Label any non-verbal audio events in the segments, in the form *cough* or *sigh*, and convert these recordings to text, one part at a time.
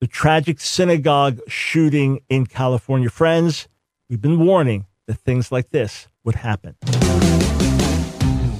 the tragic synagogue shooting in California. Friends, we've been warning that things like this would happen.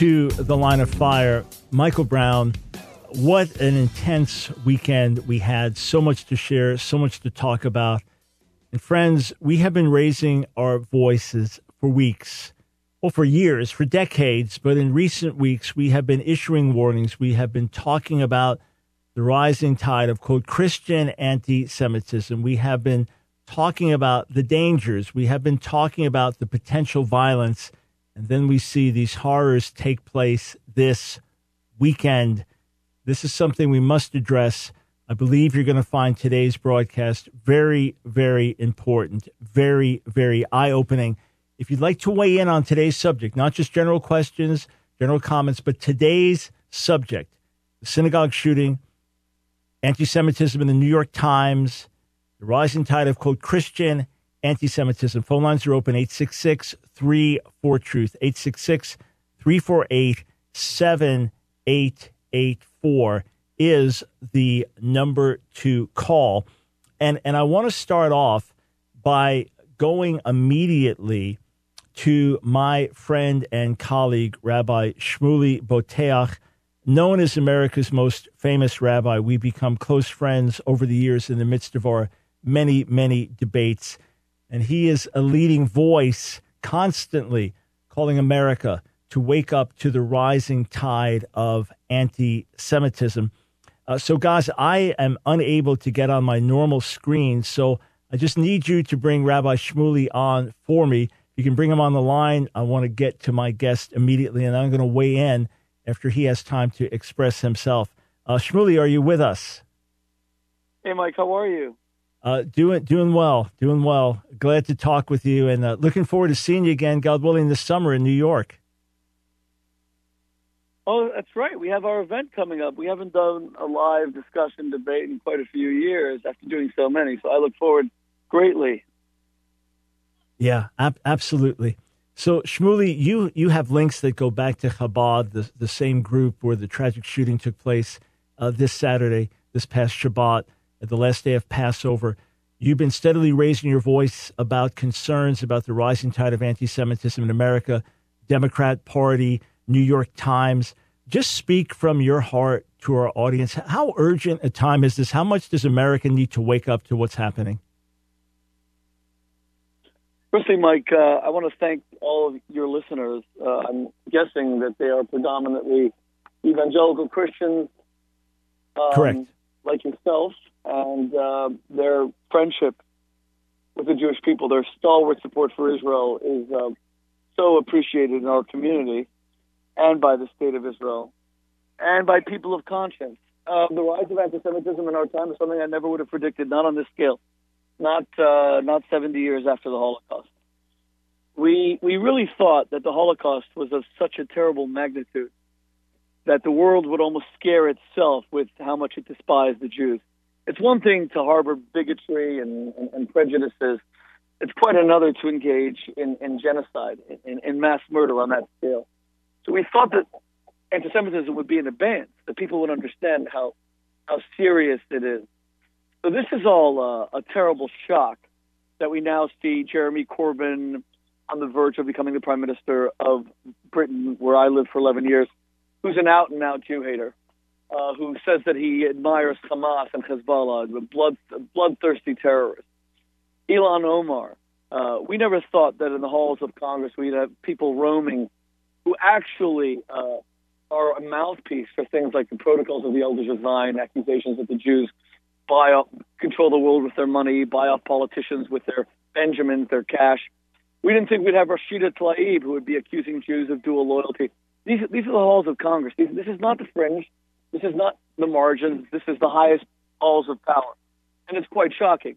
to the line of fire. Michael Brown, what an intense weekend we had. So much to share, so much to talk about. And, friends, we have been raising our voices for weeks, well, for years, for decades, but in recent weeks, we have been issuing warnings. We have been talking about the rising tide of, quote, Christian anti Semitism. We have been talking about the dangers. We have been talking about the potential violence and then we see these horrors take place this weekend. This is something we must address. I believe you're going to find today's broadcast very, very important, very, very eye opening. If you'd like to weigh in on today's subject, not just general questions, general comments, but today's subject the synagogue shooting, anti Semitism in the New York Times, the rising tide of, quote, Christian anti Semitism. Phone lines are open 866 34 Truth, 866 348 7884 is the number to call. And, and I want to start off by going immediately to my friend and colleague, Rabbi Shmuley Boteach, known as America's most famous rabbi. We become close friends over the years in the midst of our many, many debates and he is a leading voice constantly calling America to wake up to the rising tide of anti Semitism. Uh, so, guys, I am unable to get on my normal screen. So, I just need you to bring Rabbi Shmuley on for me. If you can bring him on the line, I want to get to my guest immediately, and I'm going to weigh in after he has time to express himself. Uh, Shmuley, are you with us? Hey, Mike, how are you? Uh, doing doing well, doing well. Glad to talk with you, and uh, looking forward to seeing you again, God willing, this summer in New York. Oh, that's right. We have our event coming up. We haven't done a live discussion debate in quite a few years after doing so many. So I look forward greatly. Yeah, ab- absolutely. So Shmuley, you you have links that go back to Chabad, the the same group where the tragic shooting took place uh, this Saturday, this past Shabbat at the last day of Passover. You've been steadily raising your voice about concerns about the rising tide of anti Semitism in America, Democrat Party, New York Times. Just speak from your heart to our audience. How urgent a time is this? How much does America need to wake up to what's happening? Firstly, Mike, uh, I want to thank all of your listeners. Uh, I'm guessing that they are predominantly evangelical Christians. Um, Correct. Like yourself and uh, their friendship with the Jewish people, their stalwart support for Israel is uh, so appreciated in our community and by the state of Israel and by people of conscience. Uh, the rise of anti-Semitism in our time is something I never would have predicted, not on this scale, not uh, not 70 years after the Holocaust. We we really thought that the Holocaust was of such a terrible magnitude that the world would almost scare itself with how much it despised the Jews it's one thing to harbor bigotry and, and, and prejudices. It's quite another to engage in, in genocide, in, in mass murder on that scale. So we thought that anti-Semitism would be in advance, that people would understand how how serious it is. So this is all uh, a terrible shock that we now see Jeremy Corbyn on the verge of becoming the prime minister of Britain, where I lived for 11 years, who's an out and out Jew hater uh, who says that he admires Hamas and Hezbollah, the blood, bloodthirsty terrorists. Ilhan Omar. Uh, we never thought that in the halls of Congress we'd have people roaming who actually uh, are a mouthpiece for things like the protocols of the Elders of Zion, accusations that the Jews buy up, control the world with their money, buy off politicians with their Benjamins, their cash. We didn't think we'd have Rashida Tlaib, who would be accusing Jews of dual loyalty. These, these are the halls of Congress. These, this is not the fringe. This is not the margins. This is the highest halls of power. And it's quite shocking.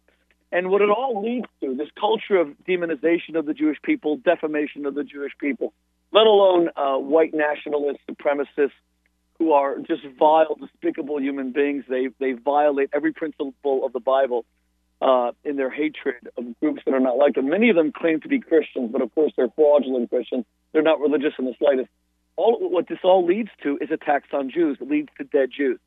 And what it all leads to, this culture of demonization of the Jewish people, defamation of the Jewish people, let alone uh, white nationalist supremacists who are just vile, despicable human beings. They they violate every principle of the Bible uh, in their hatred of groups that are not like them. Many of them claim to be Christians, but of course they're fraudulent Christians. They're not religious in the slightest. All what this all leads to is attacks on Jews. It leads to dead Jews.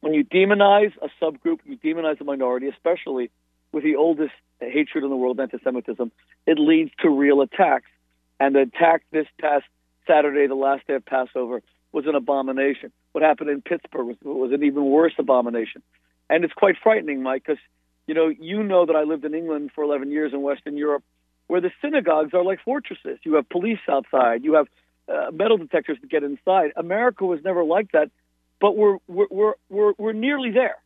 When you demonize a subgroup, you demonize a minority, especially with the oldest hatred in the world, anti-Semitism. It leads to real attacks. And the attack this past Saturday, the last day of Passover, was an abomination. What happened in Pittsburgh was, was an even worse abomination. And it's quite frightening, Mike, because you know you know that I lived in England for 11 years in Western Europe, where the synagogues are like fortresses. You have police outside, you have uh, metal detectors to get inside. America was never like that, but we're we're we're we're, we're nearly there.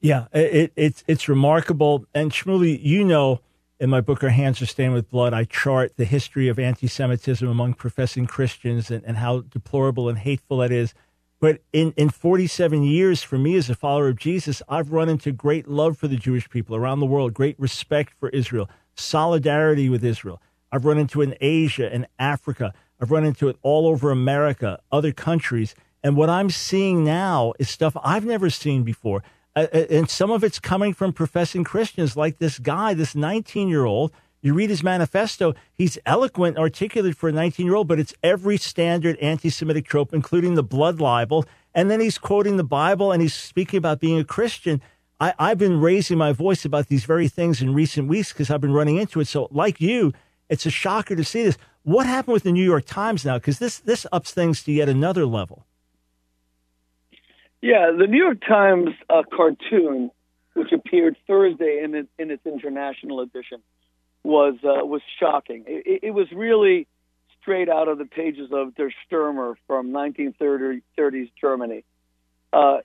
Yeah, it, it's it's remarkable. And Shmuley, you know in my book, Our Hands Are Stained with Blood, I chart the history of anti Semitism among professing Christians and, and how deplorable and hateful that is. But in, in 47 years, for me as a follower of Jesus, I've run into great love for the Jewish people around the world, great respect for Israel, solidarity with Israel. I've run into it in Asia and Africa. I've run into it all over America, other countries. And what I'm seeing now is stuff I've never seen before. Uh, uh, and some of it's coming from professing Christians like this guy, this 19 year old. You read his manifesto, he's eloquent, articulate for a 19 year old, but it's every standard anti Semitic trope, including the blood libel. And then he's quoting the Bible and he's speaking about being a Christian. I, I've been raising my voice about these very things in recent weeks because I've been running into it. So, like you, it's a shocker to see this. What happened with the New York Times now? Because this, this ups things to yet another level. Yeah, the New York Times uh, cartoon, which appeared Thursday in, it, in its international edition, was uh, was shocking. It, it, was really straight out of the pages of Der Stürmer from 1930s Germany. Uh,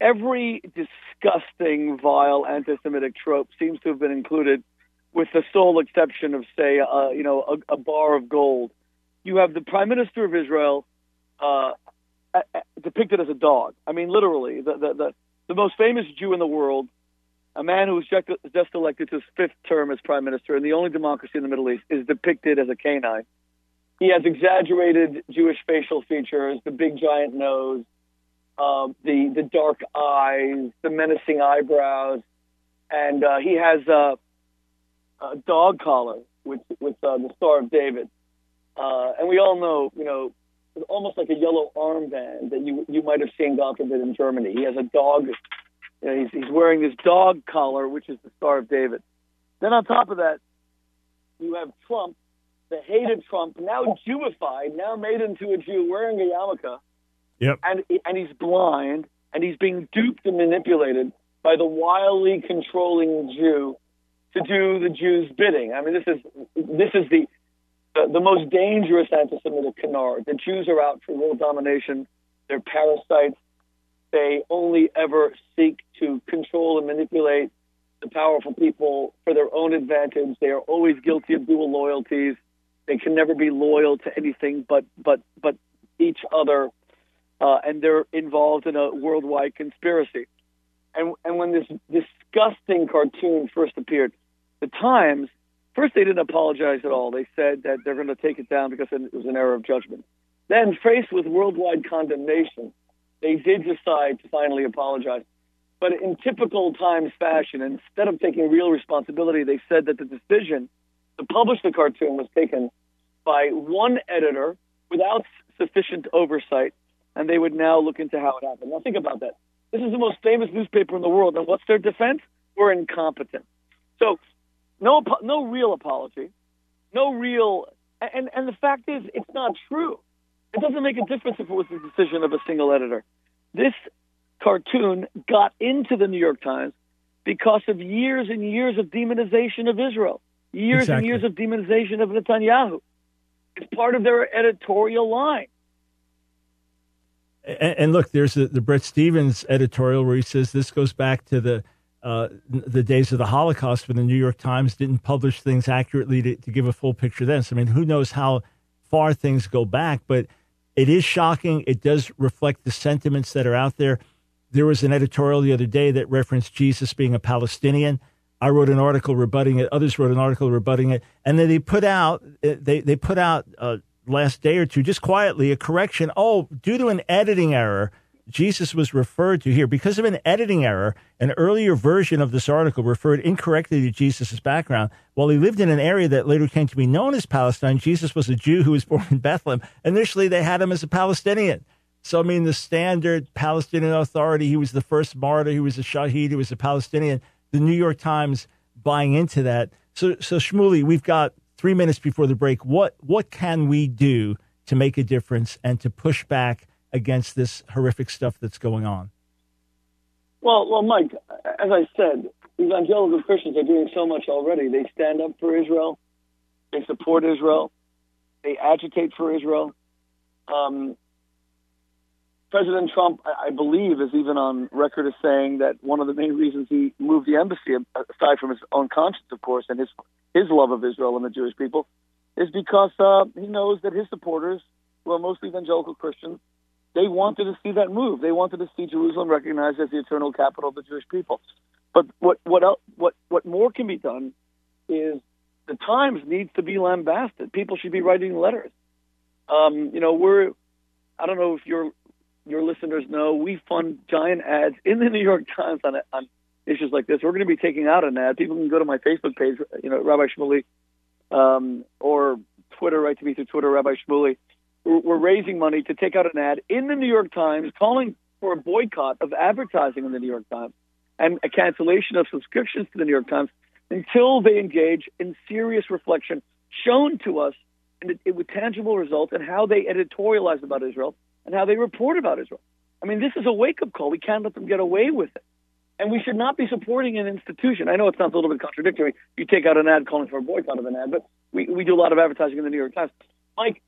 every disgusting, vile anti-Semitic trope seems to have been included, with the sole exception of, say, uh, you know, a, a, bar of gold. You have the Prime Minister of Israel uh, depicted as a dog. I mean, literally, the, the, the, the most famous Jew in the world, a man who was just, just elected to his fifth term as prime minister in the only democracy in the Middle East, is depicted as a canine. He has exaggerated Jewish facial features, the big giant nose, uh, the the dark eyes, the menacing eyebrows, and uh, he has a, a dog collar with with uh, the Star of David. Uh, and we all know, you know, almost like a yellow armband that you you might have seen God forbid in Germany. He has a dog. You know, he's, he's wearing this dog collar, which is the Star of David. Then on top of that, you have Trump, the hated Trump, now Jewified, now made into a Jew, wearing a yarmulke. Yep. And and he's blind, and he's being duped and manipulated by the wildly controlling Jew to do the Jew's bidding. I mean, this is this is the the, the most dangerous anti-Semitic canard. The Jews are out for world domination. They're parasites. They only ever seek to control and manipulate the powerful people for their own advantage. They are always guilty of dual loyalties. They can never be loyal to anything but but but each other, uh, and they're involved in a worldwide conspiracy. And and when this disgusting cartoon first appeared, the Times First, they didn't apologize at all. They said that they're going to take it down because it was an error of judgment. Then, faced with worldwide condemnation, they did decide to finally apologize. But in typical Times fashion, instead of taking real responsibility, they said that the decision to publish the cartoon was taken by one editor without sufficient oversight, and they would now look into how it happened. Now, think about that. This is the most famous newspaper in the world, and what's their defense? We're incompetent. So no, no real apology, no real, and and the fact is, it's not true. It doesn't make a difference if it was the decision of a single editor. This cartoon got into the New York Times because of years and years of demonization of Israel, years exactly. and years of demonization of Netanyahu. It's part of their editorial line. And, and look, there's the, the Bret Stephens editorial where he says this goes back to the uh, the days of the Holocaust when the New York Times didn't publish things accurately to, to give a full picture then. So, I mean, who knows how far things go back, but it is shocking. It does reflect the sentiments that are out there. there was an editorial the other day that referenced Jesus being a Palestinian. I wrote an article rebutting it. Others wrote an article rebutting it, and then they put out uh, they they put out uh, last day or two just quietly a correction. Oh, due to an editing error, Jesus was referred to here because of an editing error. An earlier version of this article referred incorrectly to Jesus' background. While he lived in an area that later came to be known as Palestine, Jesus was a Jew who was *laughs* born in Bethlehem. Initially, they had him as a Palestinian. So, I mean, the standard Palestinian Authority, he was the first martyr, he was a Shahid, he was a Palestinian. The New York Times buying into that. So, so Shmuley, we've got three minutes before the break. What, what can we do to make a difference and to push back against this horrific stuff that's going on? Well, well, Mike, as I said, evangelical Christians are doing so much already. They stand up for Israel, they support Israel, they agitate for Israel. Um, President Trump, I believe, is even on record as saying that one of the main reasons he moved the embassy, aside from his own conscience, of course, and his his love of Israel and the Jewish people, is because uh, he knows that his supporters, who are mostly evangelical Christians, they wanted to see that move. They wanted to see Jerusalem recognized as the eternal capital of the Jewish people. But what what else, what what more can be done is the Times needs to be lambasted. People should be writing letters. Um, you know, we're I don't know if you're your listeners know, we fund giant ads in the *laughs* New York Times on on issues like this. We're going to be taking out an ad. People can go to my Facebook page, you know, Rabbi Shmuley, um, or Twitter, right to me through Twitter, Rabbi Shmuley. We're, raising money to take out an ad in the New York Times calling for a boycott of advertising in the New York Times and a cancellation of subscriptions to the New York Times until they engage in serious reflection shown to us and it, with tangible results and how they editorialize about Israel and how they report about Israel. I mean, this is a wake up call. We can't let them get away with it. And we should not be supporting an institution. I know it sounds a little bit contradictory. You take out an ad calling for a boycott of an ad, but we, we do a lot of advertising in the New York Times. Mike,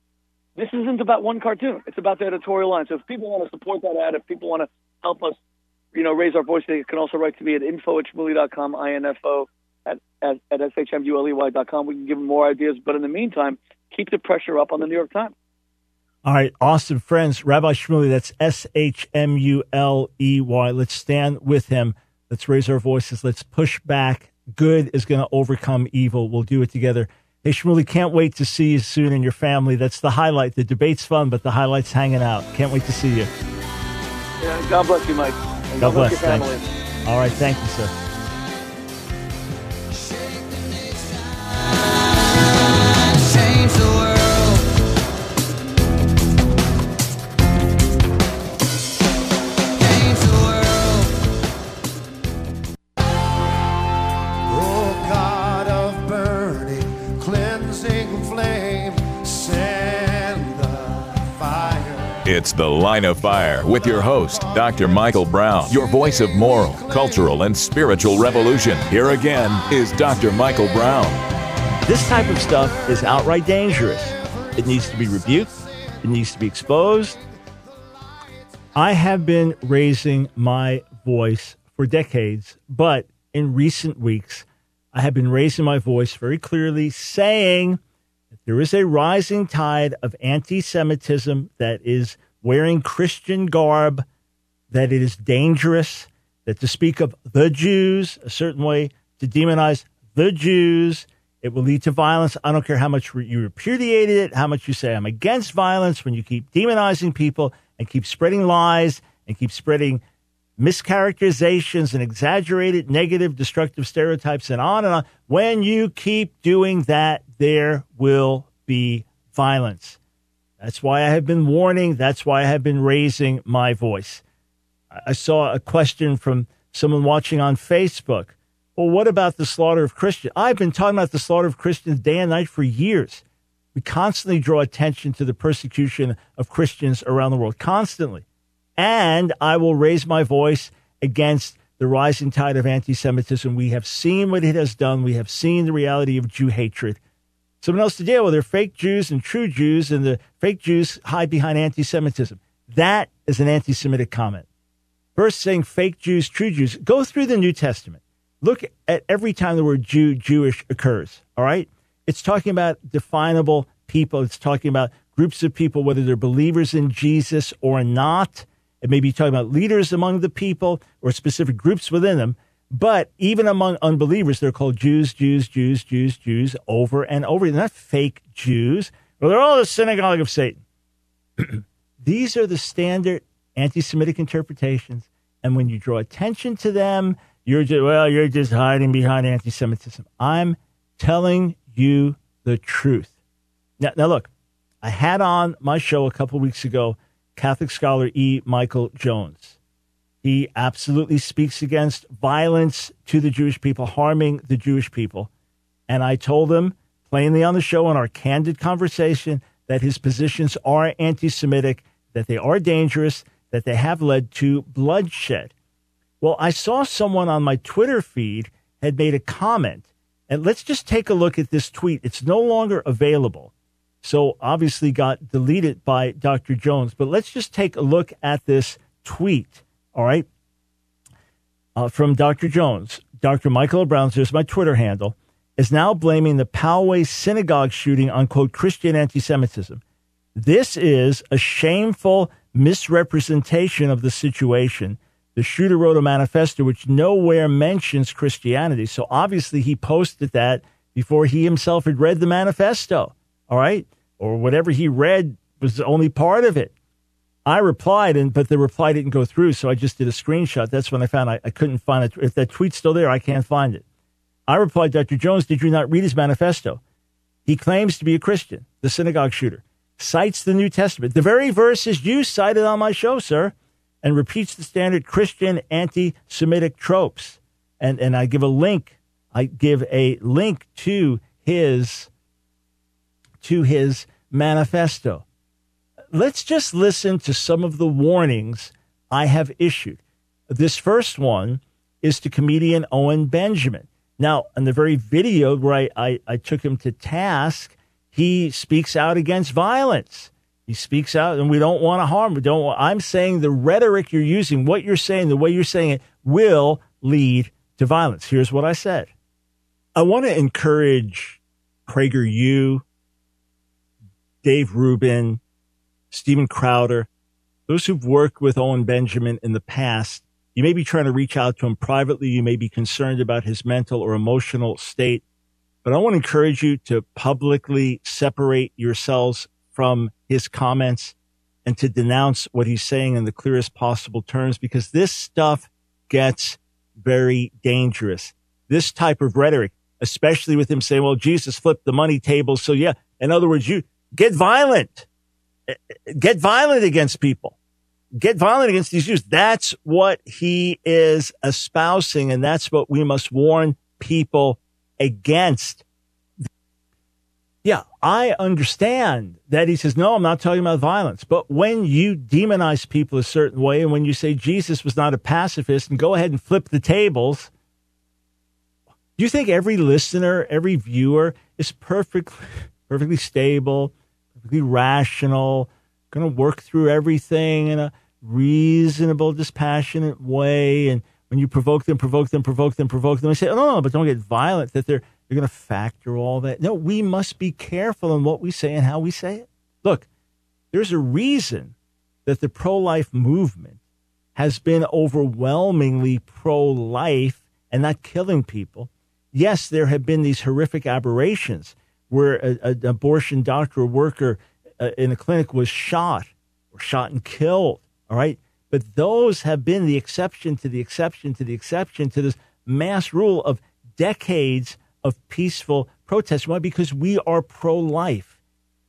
this isn't about one cartoon. It's about the editorial line. So if people want to support that ad, if people want to help us, you know, raise our voice, they can also write to me at info at shmuley.com, I-N-F-O at, at, at S-H-M-U-L-E-Y.com. We can give them more ideas. But in the meantime, keep the pressure up on the New York Times. All right, awesome friends. Rabbi Shmuley, that's S H M U L E Y. Let's stand with him. Let's raise our voices. Let's push back. Good is going to overcome evil. We'll do it together. Hey, Shmuley, can't wait to see you soon and your family. That's the highlight. The debate's fun, but the highlight's hanging out. Can't wait to see you. Yeah, God bless you, Mike. God, God, bless, bless your family. All right, thank you, sir. It's The Line of Fire with your host, Dr. Michael Brown, your voice of moral, cultural, and spiritual revolution. Here again is Dr. Michael Brown. This type of stuff is outright dangerous. It needs to be rebuked, it needs to be exposed. I have been raising my voice for decades, but in recent weeks, I have been raising my voice very clearly, saying there is a rising tide of anti Semitism that is wearing Christian garb, that it is dangerous, that to speak of the Jews a certain way, to demonize the Jews, it will lead to violence. I don't care how much you repudiated it, how much you say I'm against violence, when you keep demonizing people and keep spreading lies and keep spreading mischaracterizations and exaggerated negative destructive stereotypes and on and on. When you keep doing that, there will be violence. That's why I have been warning. That's why I have been raising my voice. I saw a question from someone watching on Facebook. Well, what about the slaughter of Christians? I've been talking about the slaughter of Christians day and night for years. We constantly draw attention to the persecution of Christians around the world, constantly. And I will raise my voice against the rising tide of anti Semitism. We have seen what it has done. We have seen the reality of Jew hatred. Someone else to deal with. They're fake Jews and true Jews, and the fake Jews hide behind anti Semitism. That is an anti Semitic comment. First saying fake Jews, true Jews. Go through the New Testament. Look at every time the word Jew, Jewish occurs. All right? It's talking about definable people. It's talking about groups of people, whether they're believers in Jesus or not. It may be talking about leaders among the people or specific groups within them. But even among unbelievers, they're called Jews, Jews, Jews, Jews, Jews over and over. They're not fake Jews. Well, they're all the synagogue of Satan. *clears throat* These are the standard anti Semitic interpretations. And when you draw attention to them, you're just, well, you're just hiding behind anti Semitism. I'm telling you the truth. Now, now, look, I had on my show a couple weeks ago Catholic scholar E. Michael Jones. He absolutely speaks against violence to the Jewish people, harming the Jewish people. And I told him plainly on the show in our candid conversation that his positions are anti Semitic, that they are dangerous, that they have led to bloodshed. Well, I saw someone on my Twitter feed had made a comment. And let's just take a look at this tweet. It's no longer available. So obviously got deleted by Dr. Jones. But let's just take a look at this tweet. All right. Uh, from Dr. Jones. Dr. Michael Brown, here's my Twitter handle, is now blaming the Poway synagogue shooting on, quote, Christian anti Semitism. This is a shameful misrepresentation of the situation. The shooter wrote a manifesto which nowhere mentions Christianity. So obviously he posted that before he himself had read the manifesto. All right. Or whatever he read was only part of it. I replied, and but the reply didn't go through, so I just did a screenshot. That's when I found I, I couldn't find it. If that tweet's still there, I can't find it. I replied, Dr. Jones, did you not read his manifesto? He claims to be a Christian, the synagogue shooter cites the New Testament, the very verses you cited on my show, sir, and repeats the standard Christian anti Semitic tropes. And, and I give a link, I give a link to his to his manifesto. Let's just listen to some of the warnings I have issued. This first one is to comedian Owen Benjamin. Now, in the very video where I, I, I took him to task, he speaks out against violence. He speaks out, and we don't want to harm. We don't. Want, I'm saying the rhetoric you're using, what you're saying, the way you're saying it, will lead to violence. Here's what I said. I want to encourage PragerU, Dave Rubin, Steven Crowder, those who've worked with Owen Benjamin in the past. You may be trying to reach out to him privately. You may be concerned about his mental or emotional state. But I want to encourage you to publicly separate yourselves from his comments and to denounce what he's saying in the clearest possible terms because this stuff gets very dangerous. This type of rhetoric, especially with him saying, well, Jesus flipped the money table. So yeah, in other words, you get violent, get violent against people, get violent against these Jews. That's what he is espousing. And that's what we must warn people against. Yeah, I understand that he says, no, I'm not talking about violence. But when you demonize people a certain way and when you say Jesus was not a pacifist and go ahead and flip the tables, do you think every listener, every viewer is perfectly, *laughs* perfectly stable, perfectly rational, going to work through everything in a reasonable, dispassionate way and when you provoke them, provoke them, provoke them, provoke them, and say, oh, no, no, but don't get violent, that they're, you're going to factor all that. No, we must be careful in what we say and how we say it. Look, there's a reason that the pro life movement has been overwhelmingly pro life and not killing people. Yes, there have been these horrific aberrations where an abortion doctor or worker uh, in a clinic was shot or shot and killed. All right. But those have been the exception to the exception to the exception to this mass rule of decades of peaceful protest. Why? Because we are pro life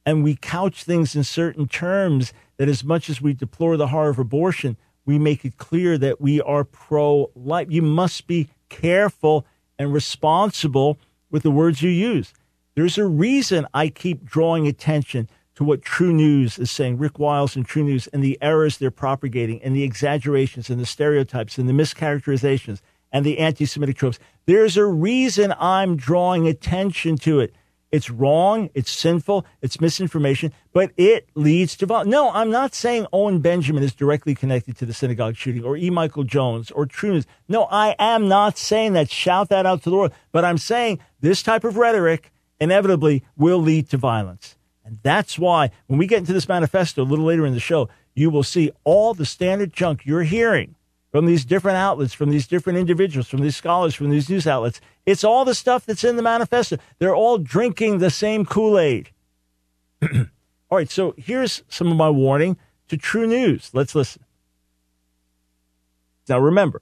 and we couch things in certain terms that, as much as we deplore the horror of abortion, we make it clear that we are pro life. You must be careful and responsible with the words you use. There's a reason I keep drawing attention to what TruNews is saying, Rick Wiles and TruNews, and the errors they're propagating, and the exaggerations, and the stereotypes, and the mischaracterizations, and the anti Semitic tropes. There's a reason I'm drawing attention to it. It's wrong, it's sinful, it's misinformation, but it leads to violence. No, I'm not saying Owen Benjamin is directly connected to the synagogue shooting or E. Michael Jones or TruNews. No, I am not saying that. Shout that out to the world. But I'm saying this type of rhetoric inevitably will lead to violence. And that's why when we get into this manifesto a little later in the show, you will see all the standard junk you're hearing from these different outlets, from these different individuals, from these scholars, from these news outlets. It's all the stuff that's in the manifesto. They're all drinking the same Kool Aid. *clears throat* all right, so here's some of my warning to TruNews. Let's listen. Now, remember,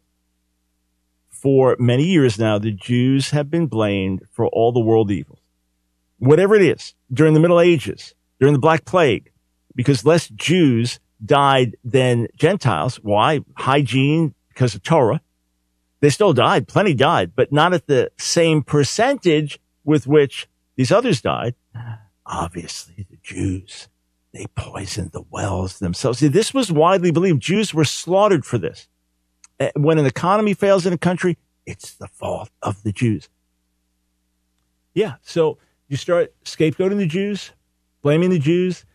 for many years now, the Jews have been blamed for all the world evils. Whatever it is, during the Middle Ages, during the Black Plague, because less Jews died than Gentiles. Why? Hygiene, because of Torah. They still died. Plenty died, but not at the same percentage with which these others died. Obviously, the Jews, they poisoned the wells themselves. See, this was widely believed. Jews were slaughtered for this. Eh, when an economy fails in a country, it's the fault of the Jews. Yeah. So you start scapegoating the Jews, blaming the Jews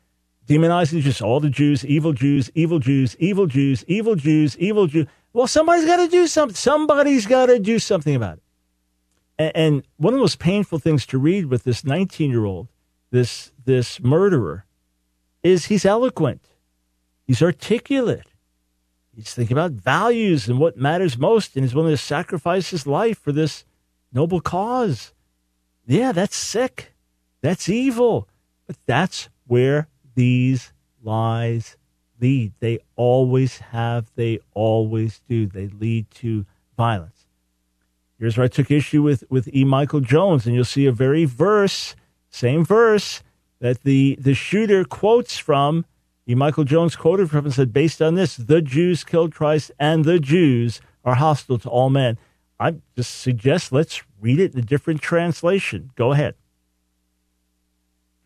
demonizing just all the Jews, evil Jews, evil Jews, evil Jews, evil Jews, evil Jews. Well, somebody's got to do something. Somebody's got to do something about it. And, and one of the most painful things to read with this 19 year old, this this murderer, is he's eloquent, he's articulate. He's thinking about values and what matters most, and he's willing to sacrifice his life for this noble cause. Yeah, that's sick. That's evil. But that's where these lies lead. They always have, they always do. They lead to violence. Here's where I took issue with, with E. Michael Jones, and you'll see a very verse, same verse, that the, the shooter quotes from. E. Michael Jones quoted from and said, based on this, the Jews killed Christ and the Jews are hostile to all men. I just suggest let's read it in a different translation. Go ahead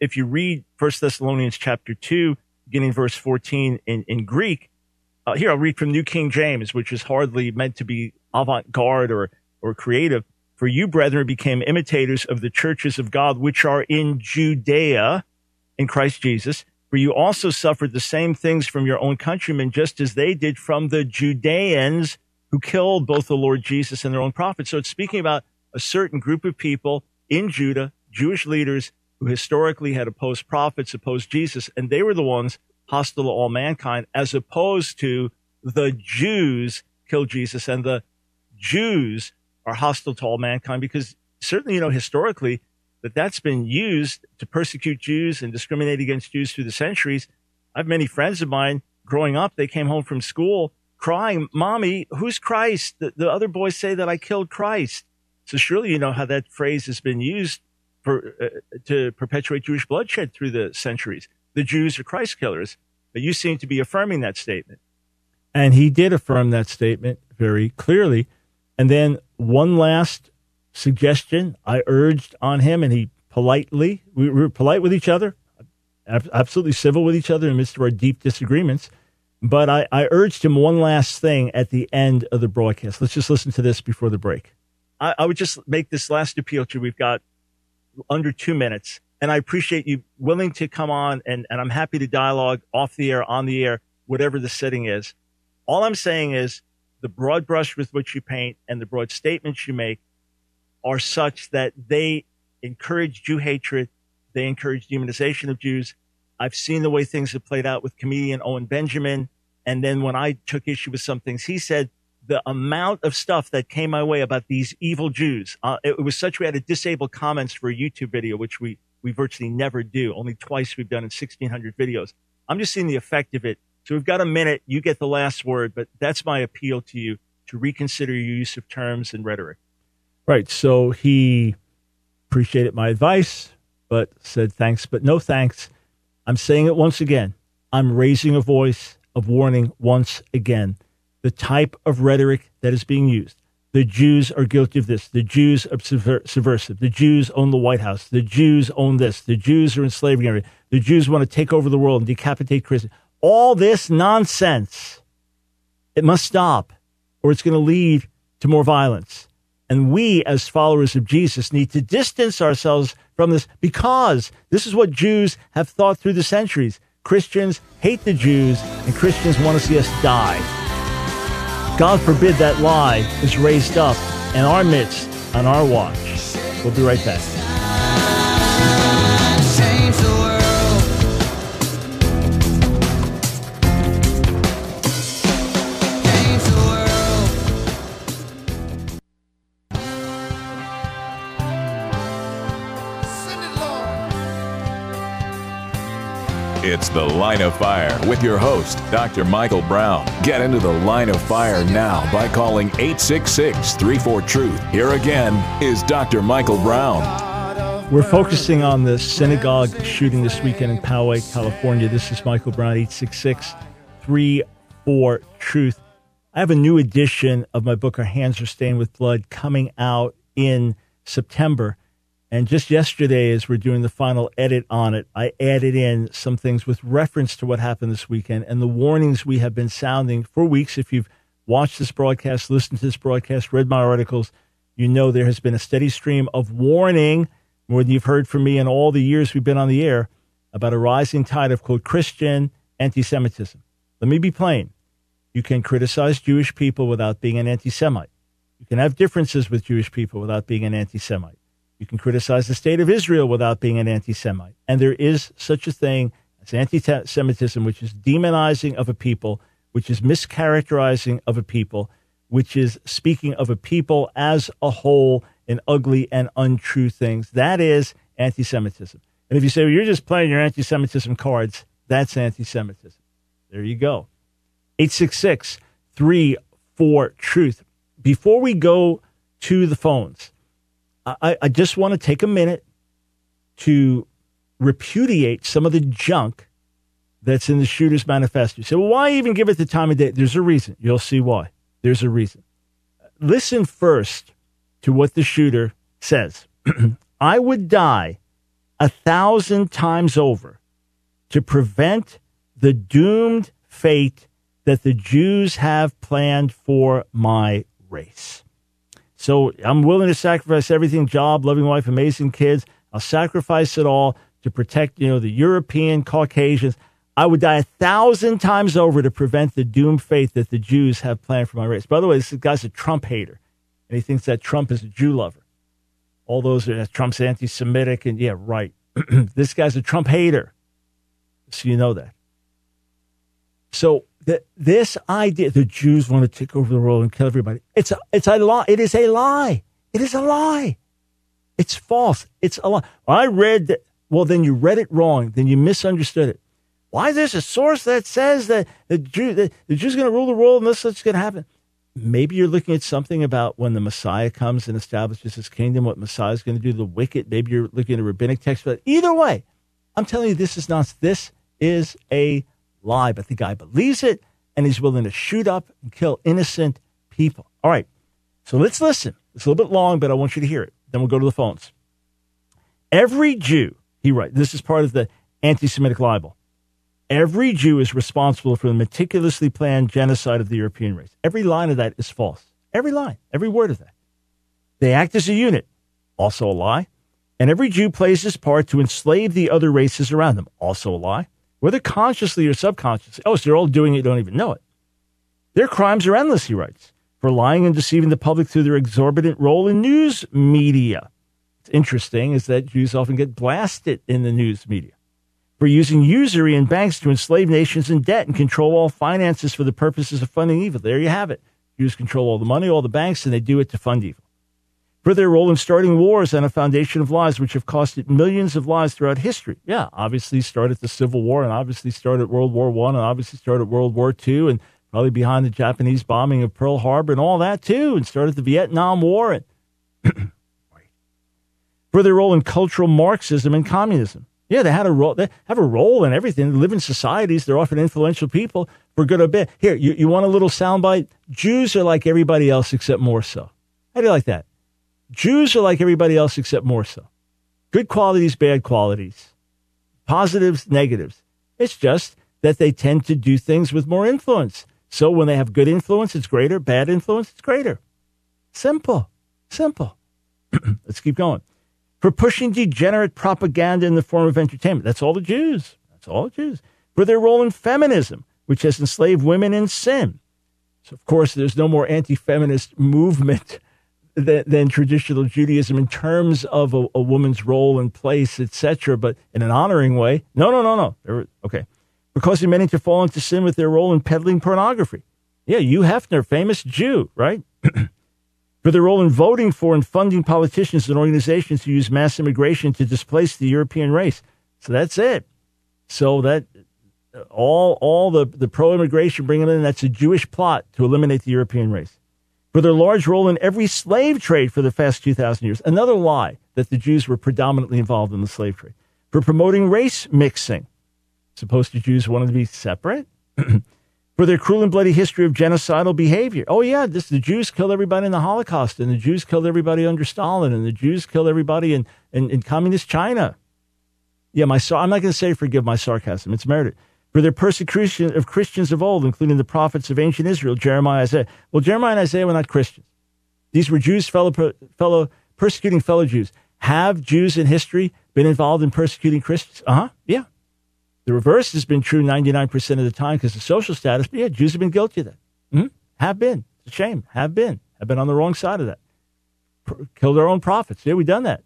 if you read First Thessalonians chapter 2, beginning verse 14 in, in Greek, uh, here I'll read from New King James, which is hardly meant to be avant garde or, or creative. For you, brethren, became imitators of the churches of God, which are in Judea in Christ Jesus. For you also suffered the same things from your own countrymen, just as they did from the Judeans who killed both the Lord Jesus and their own prophets. So it's speaking about a certain group of people in Judah, Jewish leaders who historically had opposed prophets, opposed Jesus, and they were the ones hostile to all mankind, as opposed to the Jews killed Jesus and the Jews are hostile to all mankind because certainly, you know, historically that that's been used to persecute Jews and discriminate against Jews through the centuries. I have many friends of mine growing up. They came home from school crying, mommy, who's Christ? The, the other boys say that I killed Christ. So surely you know how that phrase has been used uh, to perpetuate Jewish bloodshed through the centuries. The Jews are Christ killers. But you seem to be affirming that statement. And he did affirm that statement very clearly. And then one last suggestion I urged on him, and he politely, we were polite with each other, absolutely civil with each other in the midst of our deep disagreements. But I, I urged him one last thing at the end of the broadcast. Let's just listen to this before the break. I, I would just make this last appeal to. We've got under two minutes. And I appreciate you willing to come on and, and I'm happy to dialogue off the air, on the air, whatever the setting is. All I'm saying is the broad brush with which you paint and the broad statements you make are such that they encourage Jew hatred. They encourage demonization of Jews. I've seen the way things have played out with comedian Owen Benjamin. And then when I took issue with some things he said, the amount of stuff that came my way about these evil Jews. Uh, it, was such we had to disable comments for a YouTube video, which we, we virtually never do. Only twice we've done in 1600 videos. I'm just seeing the effect of it. So we've got a minute. You get the last word, but that's my appeal to you to reconsider your use of terms and rhetoric. Right. So he appreciated my advice, but said thanks, but no thanks. I'm saying it once again. I'm raising a voice of warning once again the type of rhetoric that is being used. The Jews are guilty of this. The Jews are subversive. The Jews own the White House. The Jews own this. The Jews are enslaving slavery. The Jews want to take over the world and decapitate Christians. All this nonsense, it must stop or it's going to lead to more violence. And we, as followers of Jesus, need to distance ourselves from this because this is what Jews have thought through the centuries. Christians hate the Jews and Christians want to see us die. God forbid that lie is raised up in our midst on our watch. We'll be right back. The Line of Fire with your host, Dr. Michael Brown. Get into the line of fire now by calling 866 34 Truth. Here again is Dr. Michael Brown. We're focusing on the synagogue shooting this weekend in Poway, California. This is Michael Brown, 866 34 Truth. I have a new edition of my book, Our Hands Are Stained with Blood, coming out in September. And just yesterday, as we're doing the final edit on it, I added in some things with reference to what happened this weekend and the warnings we have been sounding for weeks. If you've watched this broadcast, listened to this broadcast, read my articles, you know there has been a steady stream of warning, more than you've heard from me in all the years we've been on the air, about a rising tide of, quote, Christian anti Semitism. Let me be plain. You can criticize Jewish people without being an anti Semite. You can have differences with Jewish people without being an anti Semite. You can criticize the state of Israel without being an anti Semite. And there is such a thing as anti Semitism, which is demonizing of a people, which is mischaracterizing of a people, which is speaking of a people as a whole in ugly and untrue things. That is anti Semitism. And if you say, well, you're just playing your anti Semitism cards, that's anti Semitism. There you go. 866 34 Truth. Before we go to the phones, I, I just want to take a minute to repudiate some of the junk that's in the shooter's manifesto. So, well, why even give it the time of day? There's a reason. You'll see why. There's a reason. Listen first to what the shooter says. *clears throat* I would die a thousand times over to prevent the doomed fate that the Jews have planned for my race. So I'm willing to sacrifice everything job, loving wife, amazing kids. I'll sacrifice it all to protect, you know, the European Caucasians. I would die a thousand times over to prevent the doomed fate that the Jews have planned for my race. By the way, this guy's a Trump hater, and he thinks that Trump is a Jew lover. All those are Trump's anti Semitic, and yeah, right. *clears throat* this guy's a Trump hater. So you know that. So that this idea the Jews want to take over the world and kill everybody. It's a, it's a lie. It is a lie. It is a lie. It's false. It's a lie. I read that. Well, then you read it wrong. Then you misunderstood it. Why there's a source that says that the Jew the, the Jews are going to rule the world and this is going to happen. Maybe you're looking at something about when the Messiah comes and establishes his kingdom, what Messiah is going to do the wicked. Maybe you're looking at a rabbinic text. But either way, I'm telling you, this is not. This is a lie, but the guy believes it and he's willing to shoot up and kill innocent people. All right. So let's listen. It's a little bit long, but I want you to hear it. Then we'll go to the phones. Every Jew, he writes, this is part of the anti Semitic libel. Every Jew is responsible for the meticulously planned genocide of the European race. Every line of that is false. Every line, every word of that. They act as a unit, also a lie. And every Jew plays his part to enslave the other races around them, also a lie whether consciously or subconsciously. Oh, so they're all doing it, don't even know it. Their crimes are endless, he writes, for lying and deceiving the public through their exorbitant role in news media. It's interesting is that Jews often get blasted in the news media for using usury in banks to enslave nations in debt and control all finances for the purposes of funding evil. There you have it. Jews control all the money, all the banks, and they do it to fund evil for their role in starting wars on a foundation of lies, which have costed millions of lives throughout history. Yeah, obviously started the Civil War, and obviously started World War One, and obviously started World War Two, and probably behind the Japanese bombing of Pearl Harbor and all that too, and started the Vietnam War. And *coughs* for their role in cultural Marxism and communism. Yeah, they had a role. They have a role in everything. They live in societies. They're often influential people for good or bad. Here, you, you want a little soundbite? Jews are like everybody else except more so. How do you like that? Jews are like everybody else except more so. Good qualities, bad qualities, positives, negatives. It's just that they tend to do things with more influence. So when they have good influence, it's greater. Bad influence, it's greater. Simple. Simple. *clears throat* Let's keep going. For pushing degenerate propaganda in the form of entertainment. That's all the Jews. That's all the Jews. For their role in feminism, which has enslaved women in sin. So, of course, there's no more anti feminist movement than, than, traditional Judaism in terms of a, a woman's role and place, etc., but in an honoring way. No, no, no, no. Were, okay. For causing many to fall into sin with their role in peddling pornography. Yeah, Hugh Hefner, famous Jew, right? *clears throat* for their role in voting for and funding politicians and organizations who use mass immigration to displace the European race. So that's it. So that all all the, the pro immigration bringing in, that's a Jewish plot to eliminate the European race. For their large role in every slave trade for the past 2,000 years. Another lie that the Jews were predominantly involved in the slave trade. For promoting race mixing. Supposed to Jews wanted to be separate? *clears throat* for their cruel and bloody history of genocidal behavior. Oh yeah, this the Jews killed everybody in the Holocaust, and the Jews killed everybody under Stalin, and the Jews killed everybody in, in, in communist China. Yeah, my I'm not going to say forgive my sarcasm; it's merited for their persecution of Christians of old, including the prophets of ancient Israel, Jeremiah, Isaiah. Well, Jeremiah and Isaiah were not Christians; these were Jews, fellow fellow persecuting fellow Jews. Have Jews in history been involved in persecuting Christians? Uh huh. Yeah. The reverse has been true 99% of the time because of social status. But yeah, Jews have been guilty of that. Mm-hmm. Have been. It's a shame. Have been. Have been on the wrong side of that. P- killed our own prophets. Yeah, we've done that.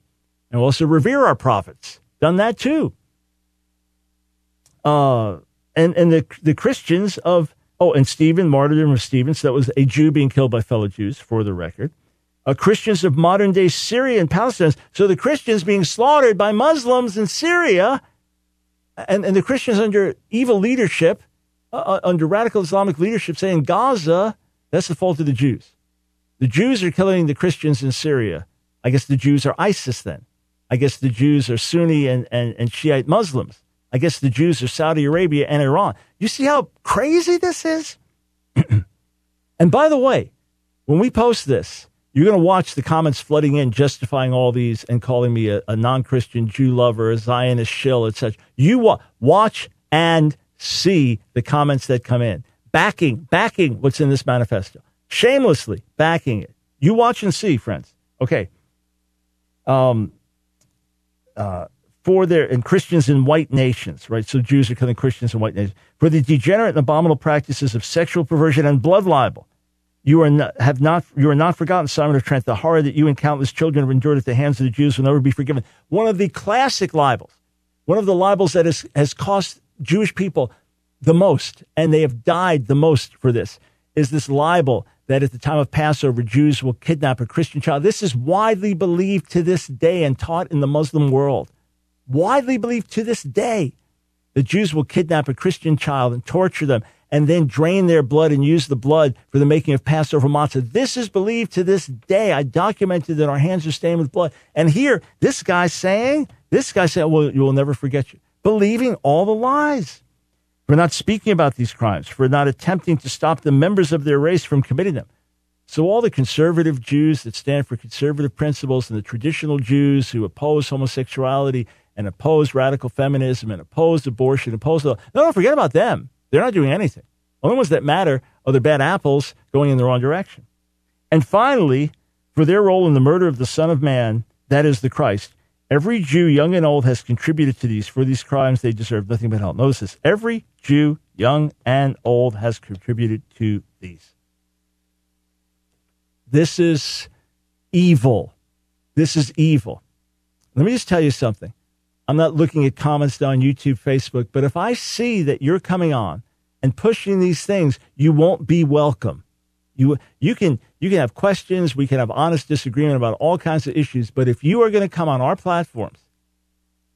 And we also revere our prophets. Done that too. Uh, and, and the, the Christians of, oh, and Stephen, martyrdom of Stephen. So that was a Jew being killed by fellow Jews, for the record. Uh, Christians of modern day Syria and Palestine. So the Christians being slaughtered by Muslims in Syria and, and the Christians under evil leadership, uh, uh, under radical Islamic leadership, saying Gaza, that's the fault of the Jews. The Jews are killing the Christians in Syria. I guess the Jews are ISIS then. I guess the Jews are Sunni and, and, and Shiite Muslims. I guess the Jews are Saudi Arabia and Iran. You see how crazy this is? *clears throat* and by the way, when we post this, you're going to watch the comments flooding in, justifying all these and calling me a, a non Christian Jew lover, a Zionist shill, etc. You wa- watch and see the comments that come in, backing, backing what's in this manifesto, shamelessly backing it. You watch and see, friends. Okay. Um, uh, for their and Christians in white nations, right? So Jews are killing Christians in white nations for the degenerate and abominable practices of sexual perversion and blood libel you are not, have not, you are not forgotten, Simon of Trent, the horror that you and countless children have endured at the hands of the Jews will never be forgiven. One of the classic libels, one of the libels that has, has cost Jewish people the most, and they have died the most for this, is this libel that at the time of Passover, Jews will kidnap a Christian child. This is widely believed to this day and taught in the Muslim world. Widely believed to this day. The Jews will kidnap a Christian child and torture them and then drain their blood and use the blood for the making of Passover matzah. This is believed to this day. I documented that our hands are stained with blood. And here, this guy's saying, this guy said, well, you will never forget you. Believing all the lies. For not speaking about these crimes, for not attempting to stop the members of their race from committing them. So all the conservative Jews that stand for conservative principles and the traditional Jews who oppose homosexuality and oppose radical feminism and oppose abortion, oppose the, no, don't forget about them. They're not doing anything. The only ones that matter are the bad apples going in the wrong direction. And finally, for their role in the murder of the Son of Man, that is the Christ, every Jew, young and old, has contributed to these. For these crimes, they deserve nothing but hell. Notice this every Jew, young and old, has contributed to these. This is evil. This is evil. Let me just tell you something. I'm not looking at comments on YouTube, Facebook, but if I see that you're coming on and pushing these things, you won't be welcome. You, you can, you can have questions. We can have honest disagreement about all kinds of issues. But if you are going to come on our platforms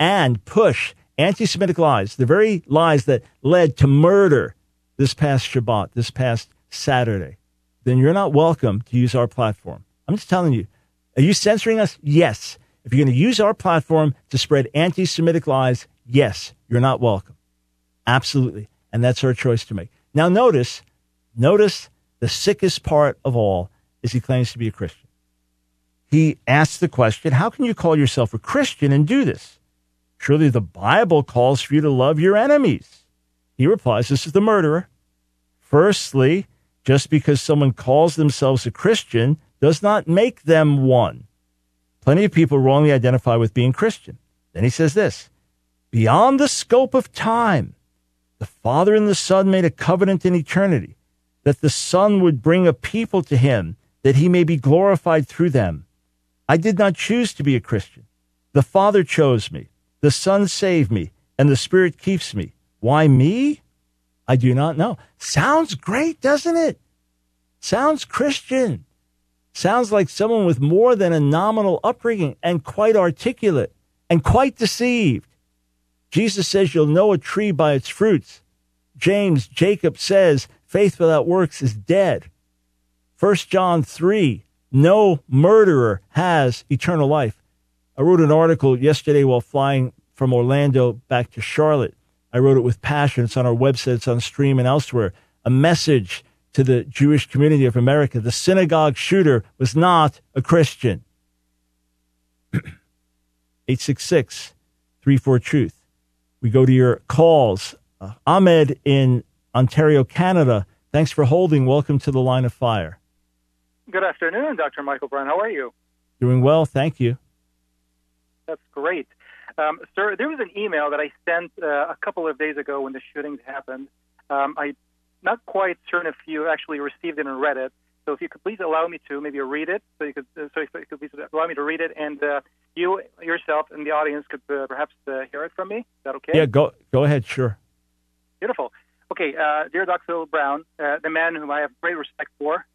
and push anti-Semitic lies, the very lies that led to murder this past Shabbat, this past Saturday, then you're not welcome to use our platform. I'm just telling you. Are you censoring us? Yes. If you're going to use our platform to spread anti Semitic lies, yes, you're not welcome. Absolutely. And that's our choice to make. Now, notice, notice the sickest part of all is he claims to be a Christian. He asks the question, How can you call yourself a Christian and do this? Surely the Bible calls for you to love your enemies. He replies, This is the murderer. Firstly, just because someone calls themselves a Christian does not make them one. Plenty of people wrongly identify with being Christian. Then he says this Beyond the scope of time, the Father and the Son made a covenant in eternity that the Son would bring a people to him that he may be glorified through them. I did not choose to be a Christian. The Father chose me, the Son saved me, and the Spirit keeps me. Why me? I do not know. Sounds great, doesn't it? Sounds Christian. Sounds like someone with more than a nominal upbringing and quite articulate and quite deceived. Jesus says you'll know a tree by its fruits. James, Jacob says faith without works is dead. 1 John 3, no murderer has eternal life. I wrote an article yesterday while flying from Orlando back to Charlotte. I wrote it with passion. It's on our website, it's on stream and elsewhere. A message to the Jewish community of America. The synagogue shooter was not a Christian. *clears throat* 866 34 Truth. We go to your calls. Uh, Ahmed in Ontario, Canada. Thanks for holding. Welcome to the line of fire. Good afternoon, Dr. Michael Brown. How are you? Doing well, thank you. That's great. Um, sir, there was an email that I sent uh, a couple of days ago when the shootings happened. Um, I'm not quite certain if you actually received it and read it. So if you could please allow me to maybe read it, so you could, uh, so if you could please allow me to read it, and uh, you yourself and the audience could uh, perhaps uh, hear it from me. Is that okay? Yeah, go go ahead. Sure. Beautiful. Okay, uh, dear Dr. Brown, uh, the man whom I have great respect for.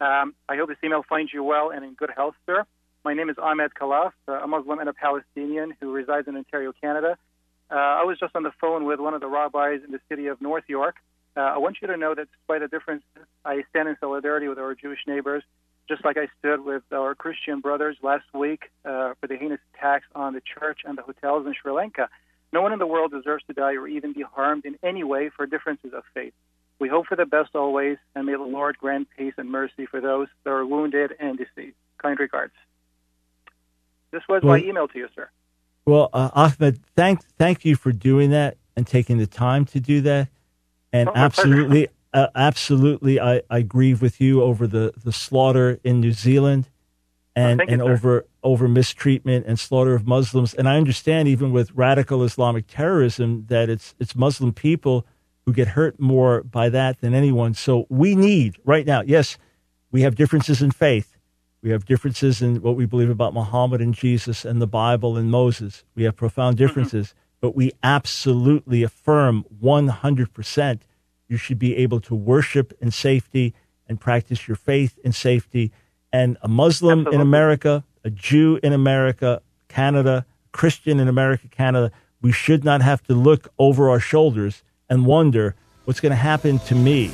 Um, I hope this email finds you well and in good health, sir. My name is Ahmed Khalaf, a Muslim and a Palestinian who resides in Ontario, Canada. I was just on the phone with one of the rabbis in the city of North York. I want you to know that despite the differences, I stand in solidarity with our Jewish neighbors just like I stood with our Christian brothers last week uh, for the heinous attacks on the church and the hotels in Sri Lanka. No one in the world deserves to die or even be harmed in any way for differences of faith. We hope for the best always, and may the Lord grant peace and mercy for those that are wounded and deceased. Kind regards. This was well, my email to you, sir. Well, uh, Ahmed, thank thank you for doing that and taking the time to do that. And oh, absolutely, uh, absolutely, I, I grieve with you over the, the slaughter in New Zealand and, and you, over over mistreatment and slaughter of Muslims. And I understand even with radical Islamic terrorism that it's it's Muslim people who get hurt more by that than anyone. So we need right now, yes, we have differences in faith. We have differences in what we believe about Muhammad and Jesus and the Bible and Moses. We have profound mm-hmm. differences, mm-hmm. But we absolutely affirm 100% you should be able to worship in safety and practice your faith in safety. And a Muslim Absolutely. in America, a Jew in America, Canada, Christian in America, Canada, we should not have to look over our shoulders and wonder what's going to happen to me,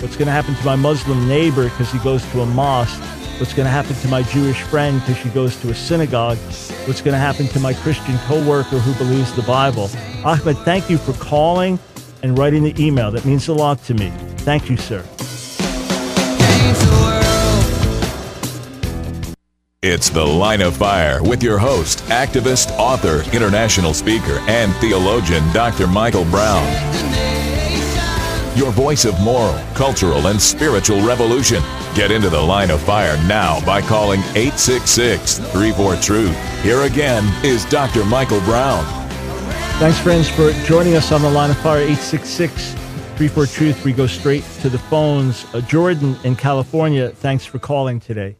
what's going to happen to my Muslim neighbor because he goes to a mosque, what's going to happen to my Jewish friend because she goes to a synagogue, what's going to happen to my Christian coworker who believes the Bible. Ahmed, thank you for calling and writing the email. That means a lot to me. Thank you, sir. It's The Line of Fire with your host, activist, author, international speaker, and theologian, Dr. Michael Brown. Your voice of moral, cultural, and spiritual revolution. Get into The Line of Fire now by calling 866 34 Truth. Here again is Dr. Michael Brown. Thanks, friends, for joining us on the line of fire 866 34 Truth. We go straight to the phones. Uh, Jordan in California, thanks for calling today.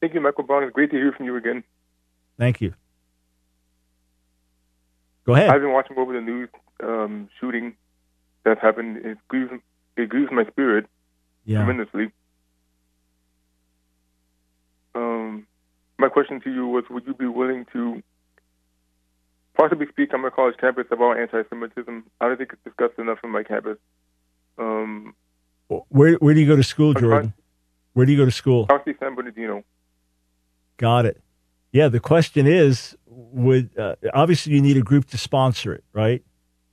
Thank you, Michael Brown. It's great to hear from you again. Thank you. Go ahead. I've been watching over the news um, shooting that happened. It grieves, it grieves my spirit yeah. tremendously. Um, my question to you was Would you be willing to possibly speak on my college campus about anti-Semitism. I don't think it's discussed enough on my campus. Um, where Where do you go to school, Jordan? Where do you go to school? Southeast San Bernardino. Got it. Yeah. The question is, would uh, obviously you need a group to sponsor it, right?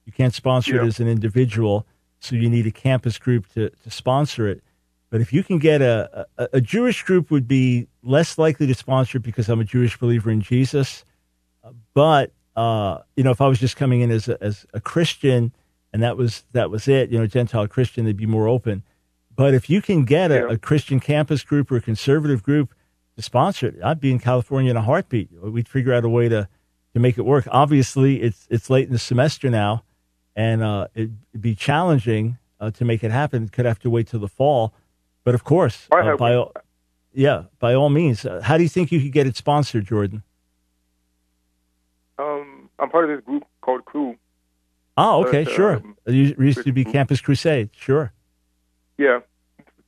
You can't sponsor yeah. it as an individual, so you need a campus group to, to sponsor it. But if you can get a, a, a Jewish group would be less likely to sponsor it because I'm a Jewish believer in Jesus. But uh, you know, if I was just coming in as a, as a Christian and that was that was it, you know, Gentile Christian, they'd be more open. But if you can get a, a Christian campus group or a conservative group to sponsor it, I'd be in California in a heartbeat. We'd figure out a way to to make it work. Obviously, it's it's late in the semester now, and uh, it'd be challenging uh, to make it happen. It could have to wait till the fall. But of course, uh, by all, yeah, by all means. Uh, how do you think you could get it sponsored, Jordan? Um, I'm part of this group called Cru. Oh, okay, but, sure. Um, it used to be Campus Crusade, sure. Yeah,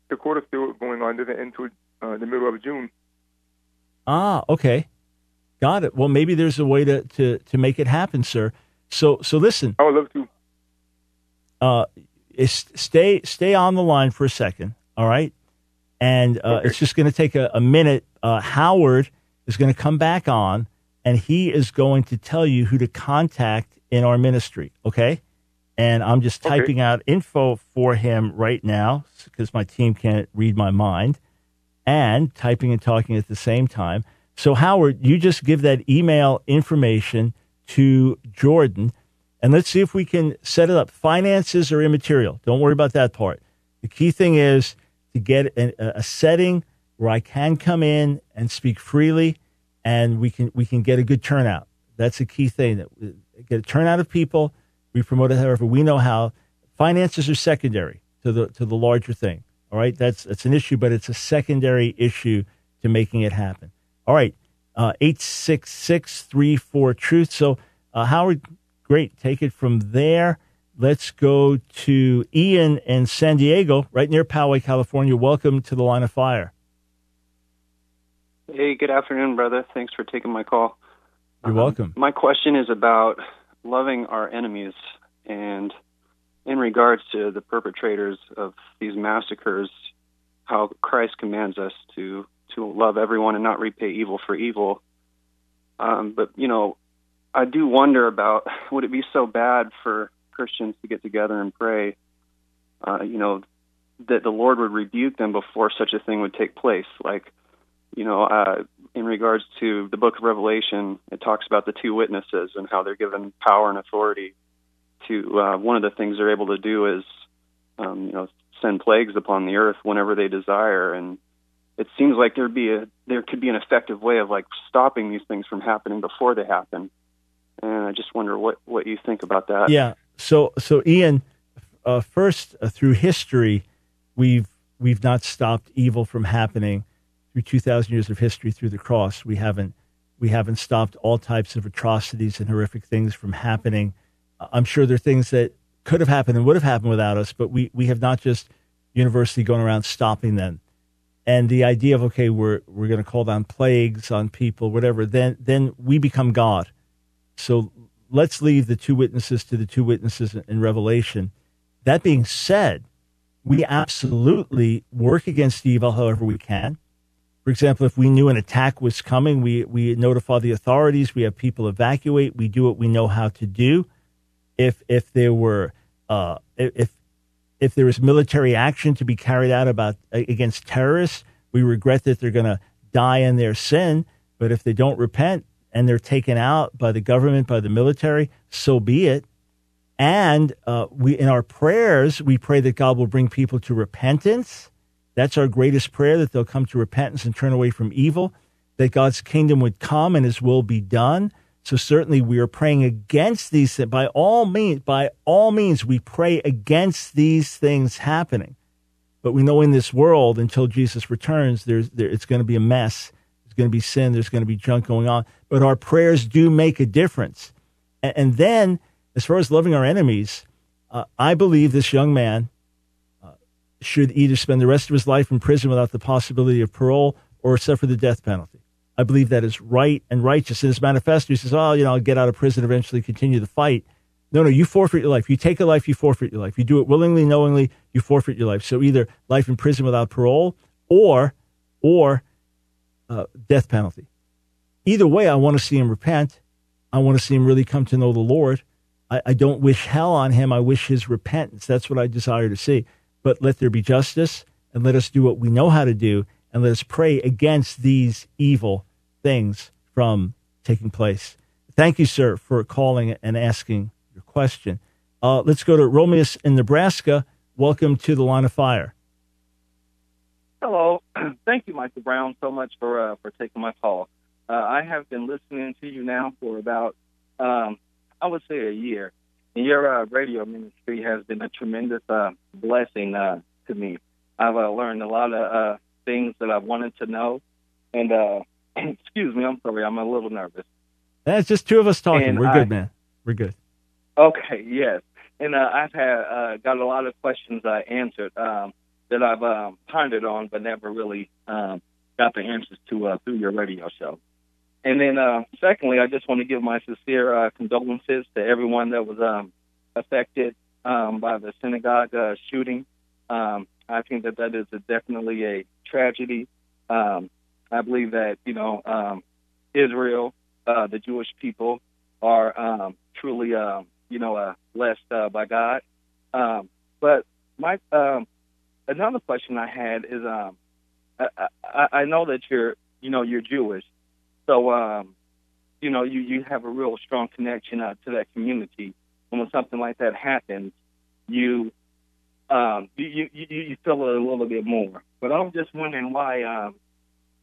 the quarter's still going on. Doesn't end until uh, the middle of June. Ah, okay. Got it. Well, maybe there's a way to, to, to make it happen, sir. So so listen. I would love to. Uh, stay stay on the line for a second. All right, and uh, it's just going to take a, a minute. Uh, Howard is going to come back on, and he is going to tell you who to contact in our ministry. Okay, and I'm just Okay. typing out info for him right now because my team can't read my mind, and typing and talking at the same time. So Howard, you just give that email information to Jordan, and let's see if we can set it up. Finances are immaterial. Don't worry about that part. The key thing is to get a, setting where I can come in and speak freely, and we can we can get a good turnout. That's a key thing. That we get a turnout of people. We promote it however we know how. Finances are secondary to the to the larger thing. All right, that's that's an issue, but it's a secondary issue to making it happen. All right, uh, eight six six three four truth. So uh, Howard, great. Take it from there. Let's go to Ian in San Diego, right near Poway, California. Welcome to the line of fire. Hey, good afternoon, brother. Thanks for taking my call. You're Um, welcome. My question is about loving our enemies and in regards to the perpetrators of these massacres, how Christ commands us to to love everyone and not repay evil for evil. Um, but you know, I do wonder about would it be so bad for Christians to get together and pray? Uh, you know, that the Lord would rebuke them before such a thing would take place, like you know, uh, in regards to the book of Revelation, it talks about the two witnesses and how they're given power and authority to. Uh, one of the things they're able to do is, um, you know, send plagues upon the earth whenever they desire, and it seems like there'd be a there could be an effective way of like stopping these things from happening before they happen. And I just wonder what what you think about that. Yeah. So so Ian, uh, first uh, through history, we've we've not stopped evil from happening through two thousand years of history through the cross. We haven't we haven't stopped all types of atrocities and horrific things from happening. Uh, I'm sure there are things that could have happened and would have happened without us, but we we have not just universally gone around stopping them. And the idea of okay, we're we're going to call down plagues on people, whatever. Then then we become God. So let's leave the two witnesses to the two witnesses in Revelation. That being said, we absolutely work against evil however we can. For example, if we knew an attack was coming, we, we notify the authorities, we have people evacuate, we do what we know how to do. If if there were uh, if if there is military action to be carried out about against terrorists, we regret that they're going to die in their sin. But if they don't repent and they're taken out by the government, by the military, so be it. And uh, we, in our prayers, we pray that God will bring people to repentance. That's our greatest prayer that they'll come to repentance and turn away from evil. That God's kingdom would come and His will be done. So certainly we are praying against these things. By all means, by all means, we pray against these things happening. But we know in this world, until Jesus returns, there's there, it's going to be a mess. Going to be sin. There's going to be junk going on. But our prayers do make a difference. And, and then, as far as loving our enemies, uh, I believe this young man uh, should either spend the rest of his life in prison without the possibility of parole or suffer the death penalty. I believe that is right and righteous. In his manifesto, he says, "Oh, you know, I'll get out of prison eventually, continue the fight." No, no, you forfeit your life. You take a life, you forfeit your life. You do it willingly, knowingly, you forfeit your life. So either life in prison without parole, or, or uh, death penalty. Either way, I want to see him repent. I want to see him really come to know the Lord. I, I don't wish hell on him. I wish his repentance. That's what I desire to see. But let there be justice, and let us do what we know how to do, and let us pray against these evil things from taking place. Thank you, sir, for calling and asking your question. Uh, let's go to Romeus in Nebraska. Welcome to the line of fire. Hello. *clears throat* Thank you, Michael Brown, so much for uh, for taking my call. Uh, I have been listening to you now for about, um, I would say, a year. And your uh, radio ministry has been a tremendous uh, blessing uh, to me. I've uh, learned a lot of uh, things that I wanted to know. And uh, *clears throat* excuse me, I'm sorry, I'm a little nervous. That's just two of us talking. And We're I- good, man. We're good. Okay, yes. And uh, I've had uh, got a lot of questions uh, answered um, that I've um, pondered on, but never really um, got the answers to uh, through your radio show. and then, uh, secondly, I just want to give my sincere uh, condolences to everyone that was um, affected um, by the synagogue uh, shooting. Um, I think that that is a, definitely a tragedy. Um, I believe that you know um, Israel, uh, the Jewish people, are um, truly um, you know uh, blessed uh, by God. Um, but my um, another question I had is um, I, I, I know that you're you know you're Jewish, so um, you know you you have a real strong connection uh, to that community. And when something like that happens, you um, you, you you feel it a little bit more. But I'm just wondering why um,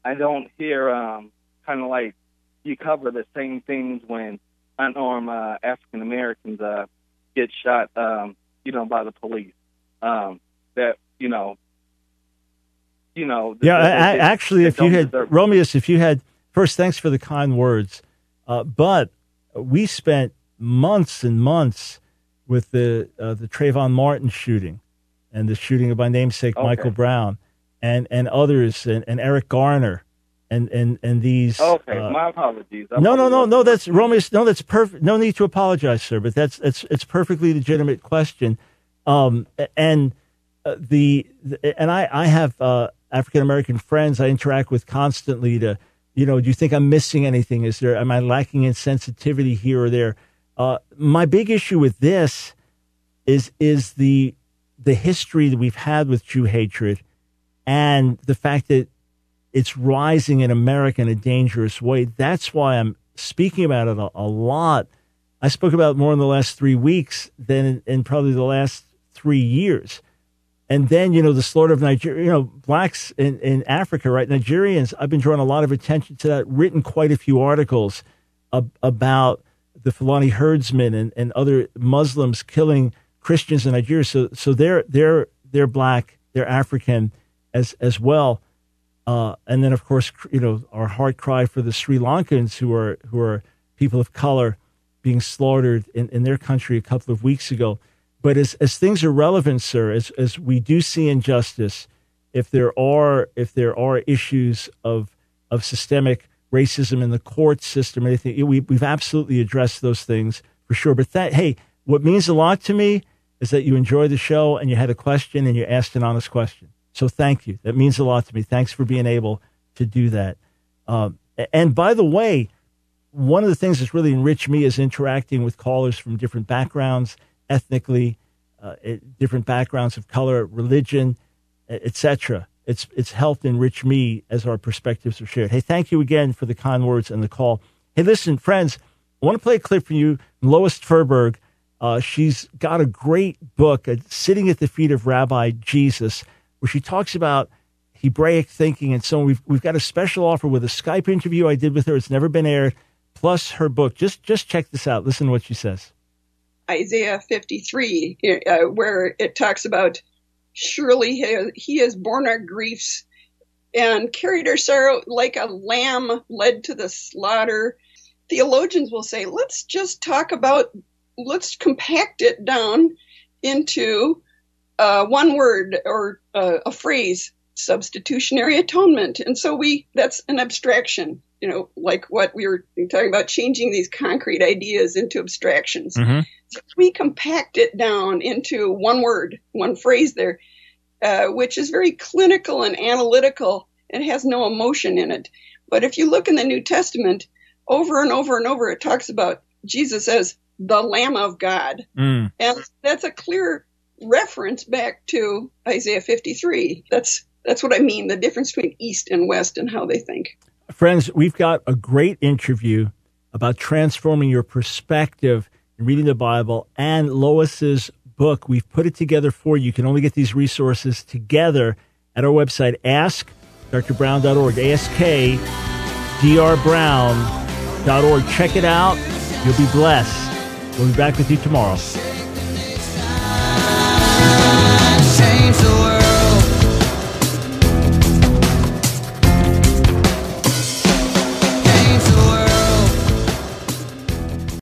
I don't hear um, kind of like you cover the same things when unarmed uh, African Americans uh, get shot, um, you know, by the police. Um, that you know, you know. Yeah, actually, if you had Romeus, if you had first, thanks for the kind words, uh, but we spent months and months with the uh, the Trayvon Martin shooting and the shooting of my namesake okay. Michael Brown and and others and, and Eric Garner and and and these. Okay, uh, my apologies. I no, no, no, no. That's Romeus. No, that's perfect. No need to apologize, sir. But that's it's it's perfectly legitimate question. Um, and uh, the, the, and I I have uh, African American friends I interact with constantly. To you know, do you think I'm missing anything? Is there am I lacking in sensitivity here or there? Uh, my big issue with this is is the the history that we've had with Jew hatred and the fact that it's rising in America in a dangerous way. That's why I'm speaking about it a, a lot. I spoke about more in the last three weeks than in, in, probably the last three years. And then, you know, the slaughter of Nigeria, you know, blacks in, in Africa, right? Nigerians, I've been drawing a lot of attention to that, written quite a few articles ab- about the Fulani herdsmen and, and other Muslims killing Christians in Nigeria. So, so they're, they're, they're black, they're African as, as well. Uh, and then, of course, you know, our heart cry for the Sri Lankans who are who are people of color being slaughtered in, in their country a couple of weeks ago. But as, as things are relevant, sir, as, as we do see injustice, if there are if there are issues of of systemic racism in the court system, anything we we've absolutely addressed those things for sure. But that hey, what means a lot to me is that you enjoy the show and you had a question and you asked an honest question. So thank you. That means a lot to me. Thanks for being able to do that. Um, and by the way, one of the things that's really enriched me is interacting with callers from different backgrounds, ethnically, uh, different backgrounds of color, religion, etc. It's it's helped enrich me as our perspectives are shared. Hey, thank you again for the kind words and the call. Hey, listen, friends, I want to play a clip for you. Lois Tverberg, uh, she's got a great book, uh, Sitting at the Feet of Rabbi Jesus where she talks about Hebraic thinking and so on. We've, we've got a special offer with a Skype interview I did with her. It's never been aired, plus her book. Just, just check this out. Listen to what she says. Isaiah 53, uh, where it talks about surely he, has borne our griefs and carried our sorrow like a lamb led to the slaughter. Theologians will say, let's just talk about, let's compact it down into uh, one word or uh, a phrase, substitutionary atonement. And so we, that's an abstraction, you know, like what we were talking about, changing these concrete ideas into abstractions. Mm-hmm. We compact it down into one word, one phrase there, uh, which is very clinical and analytical and has no emotion in it. But if you look in the New Testament, over and over and over, it talks about Jesus as the Lamb of God. Mm. And that's a clear reference back to Isaiah 53. That's that's what I mean, the difference between East and West and how they think. Friends, we've got a great interview about transforming your perspective reading the Bible and Lois's book. We've put it together for you. You can only get these resources together at our website, askdrbrown.org, askdrbrown.org. Check it out. You'll be blessed. We'll be back with you tomorrow.